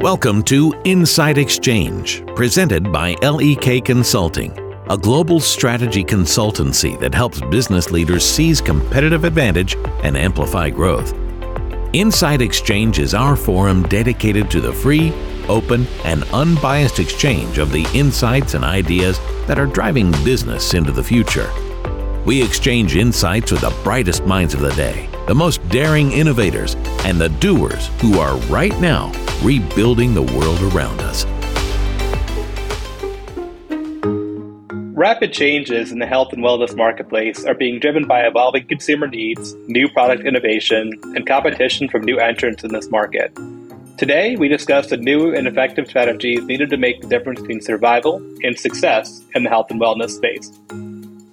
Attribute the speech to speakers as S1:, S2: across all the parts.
S1: Welcome to Inside Exchange, presented by LEK Consulting, a global strategy consultancy that helps business leaders seize competitive advantage and amplify growth. Inside Exchange is our forum dedicated to the free, open, and unbiased exchange of the insights and ideas that are driving business into the future. We exchange insights with the brightest minds of the day, the most daring innovators, and the doers who are right now rebuilding the world around us.
S2: Rapid changes in the health and wellness marketplace are being driven by evolving consumer needs, new product innovation, and competition from new entrants in this market. Today, we discuss the new and effective strategies needed to make the difference between survival and success in the health and wellness space.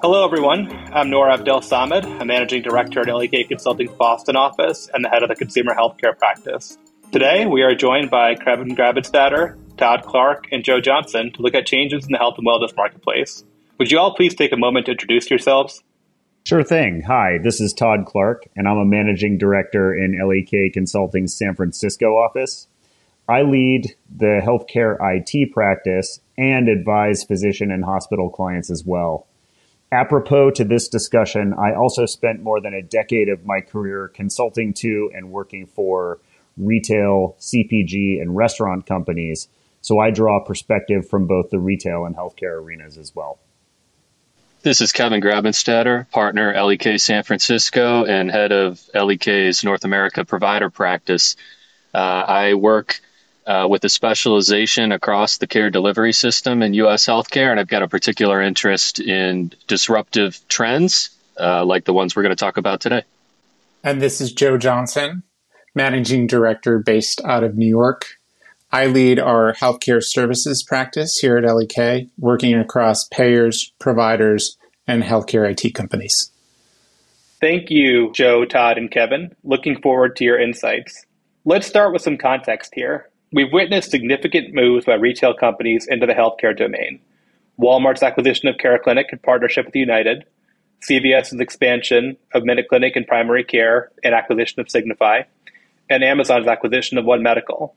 S2: Hello, everyone. I'm Noor Abdel-Samed. I'm Managing Director at LEK Consulting's Boston office and the head of the Consumer Healthcare Practice. Today, we are joined by Kevin Grabenstatter, Todd Clark, and Joe Johnson to look at changes in the health and wellness marketplace. Would you all please take a moment to introduce yourselves?
S3: Sure thing. Hi, this is Todd Clark, and I'm a managing director in LEK Consulting's San Francisco office. I lead the healthcare IT practice and advise physician and hospital clients as well. Apropos to this discussion, I also spent more than a decade of my career consulting to and working for retail, CPG, and restaurant companies, so I draw perspective from both the retail and healthcare arenas as well.
S4: This is Kevin Grabenstatter, partner LEK San Francisco and head of LEK's North America provider practice. Uh, I work uh, with a specialization across the care delivery system in U.S. healthcare, and I've got a particular interest in disruptive trends uh, like the ones we're going to talk about today.
S5: And this is Joe Johnson, managing director based out of New York. I lead our healthcare services practice here at LEK, working across payers, providers, and healthcare IT companies.
S2: Thank you, Joe, Todd, and Kevin. Looking forward to your insights. Let's start with some context here. We've witnessed significant moves by retail companies into the healthcare domain. Walmart's acquisition of CareClinic in partnership with United, CVS's expansion of MinuteClinic and primary care and acquisition of Signify, and Amazon's acquisition of One Medical.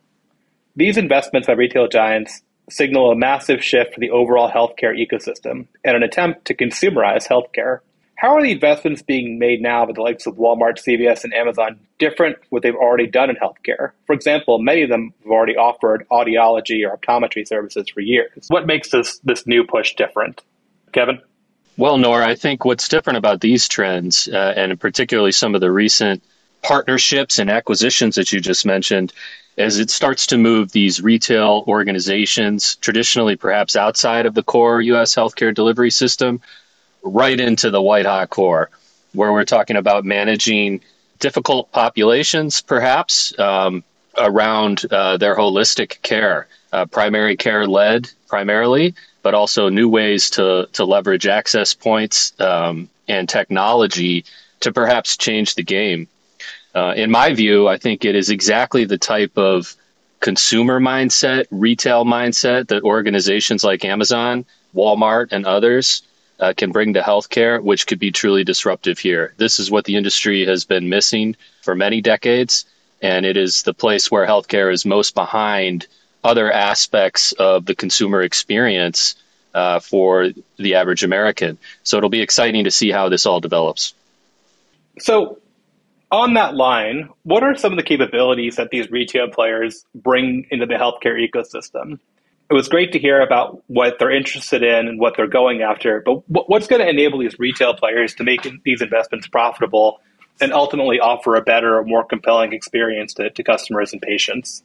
S2: These investments by retail giants signal a massive shift for the overall healthcare ecosystem and an attempt to consumerize healthcare. How are the investments being made now by the likes of Walmart, CVS, and Amazon different from what they've already done in healthcare? For example, many of them have already offered audiology or optometry services for years. What makes this, this new push different? Kevin?
S4: Well, Noor, I think what's different about these trends, uh, and particularly some of the recent partnerships and acquisitions that you just mentioned, as it starts to move these retail organizations, traditionally perhaps outside of the core U.S. healthcare delivery system, right into the white hot core, where we're talking about managing difficult populations, perhaps um, around uh, their holistic care, uh, primary care led primarily, but also new ways to to leverage access points um, and technology to perhaps change the game. Uh, in my view, I think it is exactly the type of consumer mindset, retail mindset that organizations like Amazon, Walmart, and others uh, can bring to healthcare, which could be truly disruptive here. This is what the industry has been missing for many decades, and it is the place where healthcare is most behind other aspects of the consumer experience uh, for the average American. So it'll be exciting to see how this all develops.
S2: So, on that line, what are some of the capabilities that these retail players bring into the healthcare ecosystem? It was great to hear about what they're interested in and what they're going after, but what's going to enable these retail players to make these investments profitable and ultimately offer a better or more compelling experience to, to customers and patients?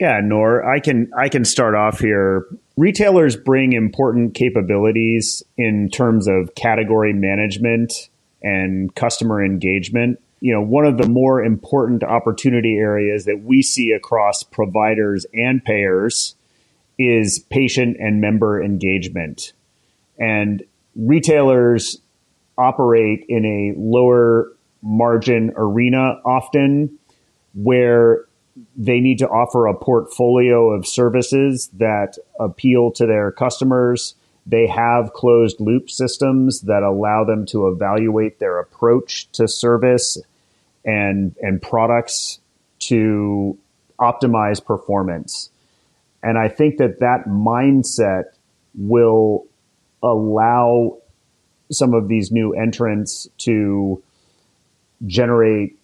S3: Yeah, Noor, I can I can start off here. Retailers bring important capabilities in terms of category management and customer engagement you know, one of the more important opportunity areas that we see across providers and payers is patient and member engagement. And retailers operate in a lower margin arena often where they need to offer a portfolio of services that appeal to their customers they have closed loop systems that allow them to evaluate their approach to service and and products to optimize performance. And I think that that mindset will allow some of these new entrants to generate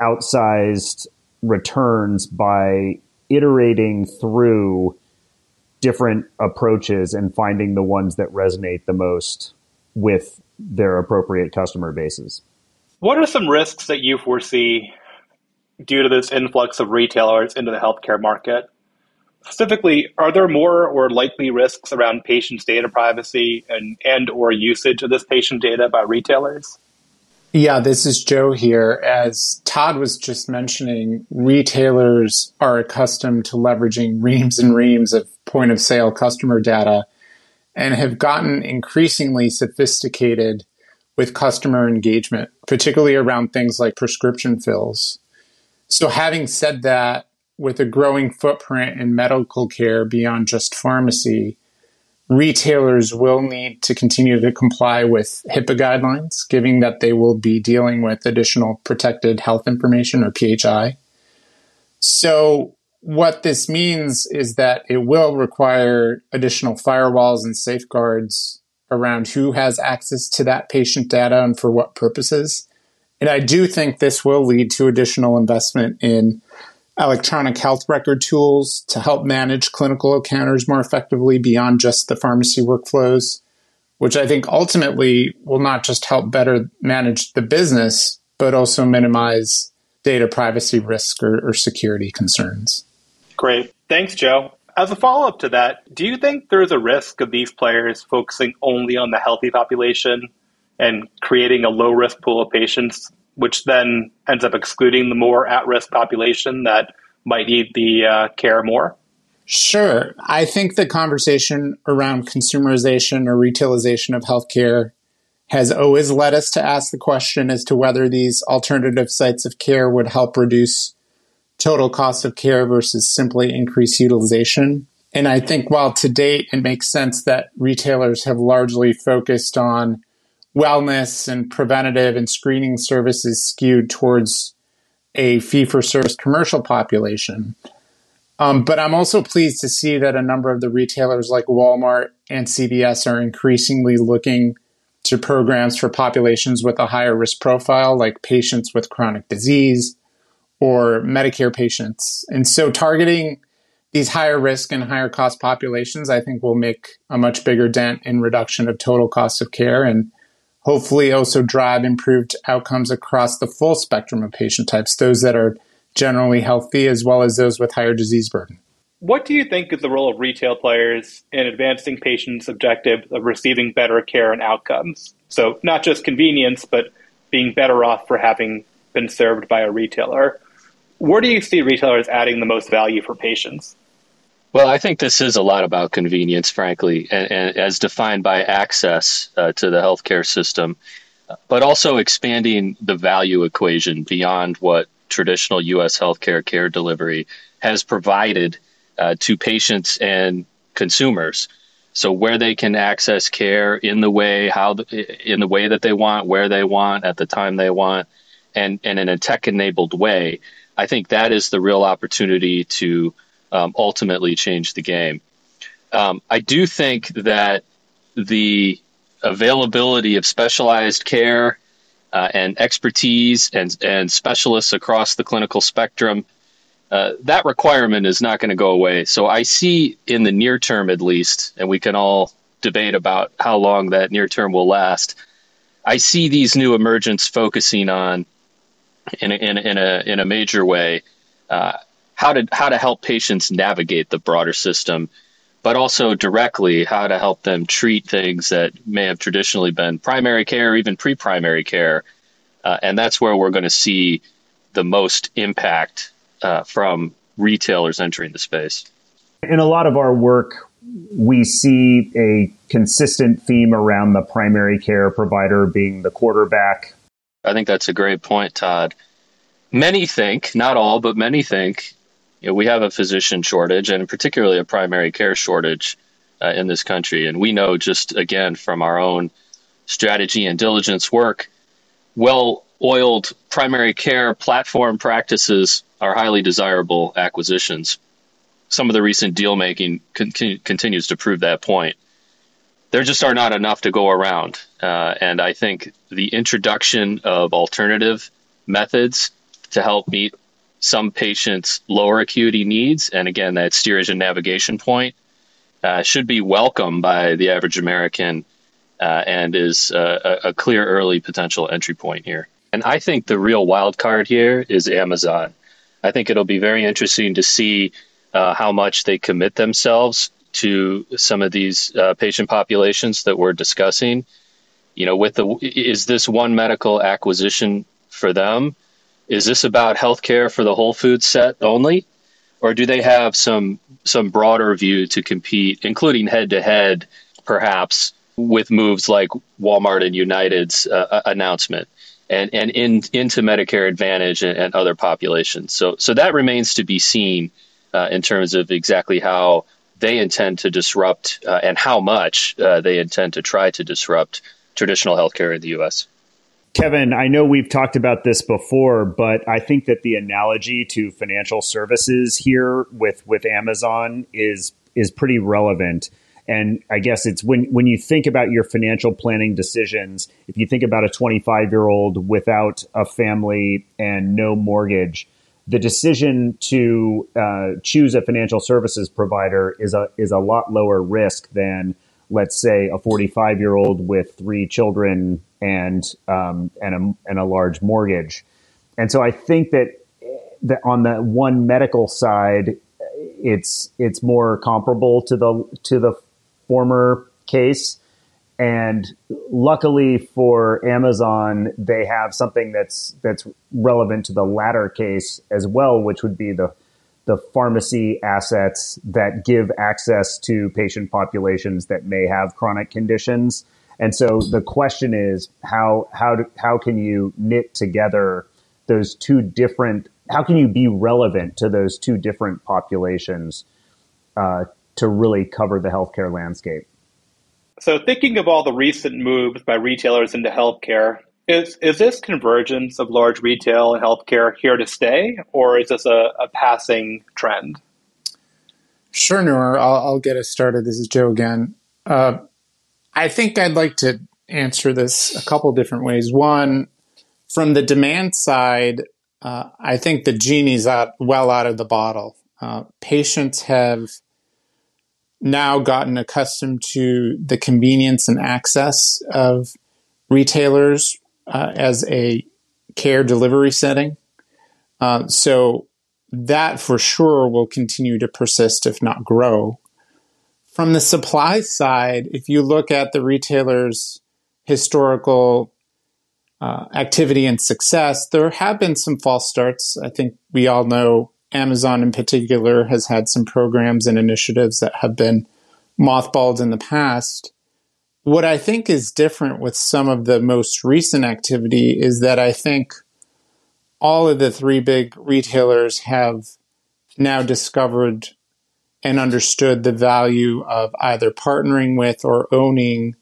S3: outsized returns by iterating through different approaches and finding the ones that resonate the most with their appropriate customer bases.
S2: What are some risks that you foresee due to this influx of retailers into the healthcare market? Specifically, are there more or likely risks around patients' data privacy and, and or usage of this patient data by retailers?
S5: Yeah, this is Joe here. As Todd was just mentioning, retailers are accustomed to leveraging reams and reams of point of sale customer data and have gotten increasingly sophisticated with customer engagement, particularly around things like prescription fills. So, having said that, with a growing footprint in medical care beyond just pharmacy, retailers will need to continue to comply with HIPAA guidelines, given that they will be dealing with additional protected health information or PHI. So, what this means is that it will require additional firewalls and safeguards around who has access to that patient data and for what purposes. And I do think this will lead to additional investment in electronic health record tools to help manage clinical encounters more effectively beyond just the pharmacy workflows, which I think ultimately will not just help better manage the business, but also minimize data privacy risk or, or security concerns.
S2: Great. Thanks, Joe. As a follow up to that, do you think there's a risk of these players focusing only on the healthy population and creating a low risk pool of patients which then ends up excluding the more at risk population that might need the uh, care more?
S5: Sure. I think the conversation around consumerization or retailization of healthcare has always led us to ask the question as to whether these alternative sites of care would help reduce total cost of care versus simply increased utilization. And I think while to date it makes sense that retailers have largely focused on wellness and preventative and screening services skewed towards a fee for service commercial population. Um, but I'm also pleased to see that a number of the retailers like Walmart and CVS are increasingly looking to programs for populations with a higher risk profile, like patients with chronic disease or Medicare patients. And so targeting these higher risk and higher cost populations, I think will make a much bigger dent in reduction of total cost of care and hopefully also drive improved outcomes across the full spectrum of patient types, those that are generally healthy as well as those with higher disease burden.
S2: What do you think is the role of retail players in advancing patients' objective of receiving better care and outcomes? So, not just convenience, but being better off for having been served by a retailer. Where do you see retailers adding the most value for patients?
S4: Well, I think this is a lot about convenience, frankly, and, and as defined by access uh, to the healthcare system, but also expanding the value equation beyond what traditional U.S. healthcare care delivery has provided uh, to patients and consumers. So where they can access care in the way how the, in the way that they want, where they want, at the time they want, and and in a tech enabled way, I think that is the real opportunity to um, ultimately change the game. Um, I do think that the availability of specialized care uh, and expertise and, and specialists across the clinical spectrum, uh, that requirement is not going to go away. So I see in the near term, at least, and we can all debate about how long that near term will last. I see these new emergents focusing on, in a, in in a, in a major way, uh, how to how to help patients navigate the broader system, but also directly how to help them treat things that may have traditionally been primary care, or even pre-primary care, uh, and that's where we're going to see the most impact uh, from retailers entering the space.
S3: In a lot of our work, we see a consistent theme around the primary care provider being the quarterback.
S4: I think that's a great point, Todd. Many think, not all, but many think you know, we have a physician shortage and particularly a primary care shortage uh, in this country. And we know just again from our own strategy and diligence work, well oiled primary care platform practices are highly desirable acquisitions. Some of the recent deal making con- continues to prove that point. There just are not enough to go around. Uh, and I think the introduction of alternative methods to help meet some patients' lower acuity needs, and again, that steerage and navigation point, uh, should be welcomed by the average American uh, and is a, a clear early potential entry point here. And I think the real wild card here is Amazon. I think it'll be very interesting to see uh, how much they commit themselves to some of these uh, patient populations that we're discussing. You know, with the is this One Medical acquisition for them? Is this about healthcare for the whole food set only, or do they have some some broader view to compete, including head to head, perhaps with moves like Walmart and United's uh, announcement? and and in, into Medicare Advantage and, and, other populations. So so that remains to be seen uh, in terms of exactly how they intend to disrupt uh, and how much uh, they intend to try to disrupt traditional healthcare in the U.S.
S3: Kevin, I know we've talked about this before, but I think that the analogy to financial services here with with Amazon is is pretty relevant. And I guess it's when, when you think about your financial planning decisions, if you think about a 25 year old without a family and no mortgage, the decision to uh, choose a financial services provider is a, is a lot lower risk than, let's say, a 45 year old with three children and, um, and, a, and a large mortgage. And so I think that, that on the One Medical side, it's it's more comparable to the to the former case. And luckily for Amazon, they have something that's that's relevant to the latter case as well, which would be the the pharmacy assets that give access to patient populations that may have chronic conditions. And so the question is how how do, how can you knit together those two different how can you be relevant to those two different populations uh, to really cover the healthcare landscape.
S2: So, thinking of all the recent moves by retailers into healthcare, is is this convergence of large retail and healthcare here to stay, or is this a, a passing trend?
S5: Sure, Noor. I'll, I'll, get us started. This is Joe again. Uh, I think I'd like to answer this a couple different ways. One, from the demand side, uh, I think the genie's out well out of the bottle. Uh, patients have now gotten accustomed to the convenience and access of retailers uh, as a care delivery setting. Uh, so that for sure will continue to persist, if not grow. From the supply side, if you look at the retailers' historical uh, activity and success, there have been some false starts. I think we all know Amazon in particular has had some programs and initiatives that have been mothballed in the past. What I think is different with some of the most recent activity is that I think all of the three big retailers have now discovered and understood the value of either partnering with or owning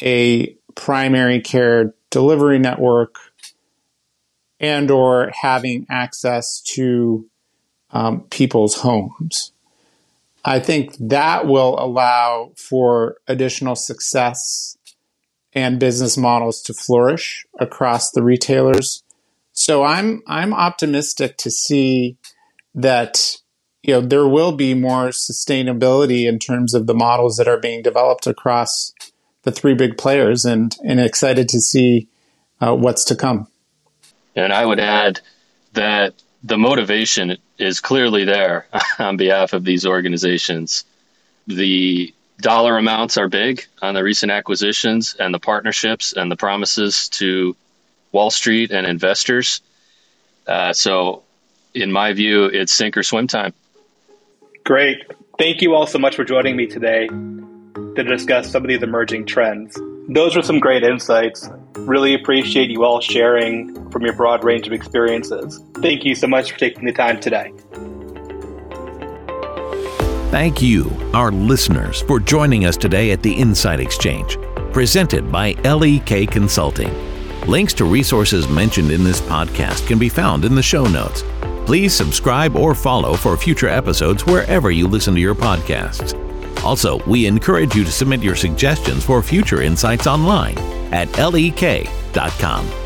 S5: a primary care delivery network and or having access to um, people's homes. I think that will allow for additional success and business models to flourish across the retailers. So I'm I'm optimistic to see that you know there will be more sustainability in terms of the models that are being developed across the three big players, and and excited to see uh, what's to come.
S4: And I would add that the motivation is clearly there on behalf of these organizations. The dollar amounts are big on the recent acquisitions and the partnerships and the promises to Wall Street and investors. Uh, so, in my view, it's sink or swim time.
S2: Great. Thank you all so much for joining me today to discuss some of these emerging trends. Those were some great insights. Really appreciate you all sharing from your broad range of experiences. Thank you so much for taking the time today.
S1: Thank you, our listeners, for joining us today at the Insight Exchange, presented by LEK Consulting. Links to resources mentioned in this podcast can be found in the show notes. Please subscribe or follow for future episodes wherever you listen to your podcasts. Also, we encourage you to submit your suggestions for future insights online at lek.com.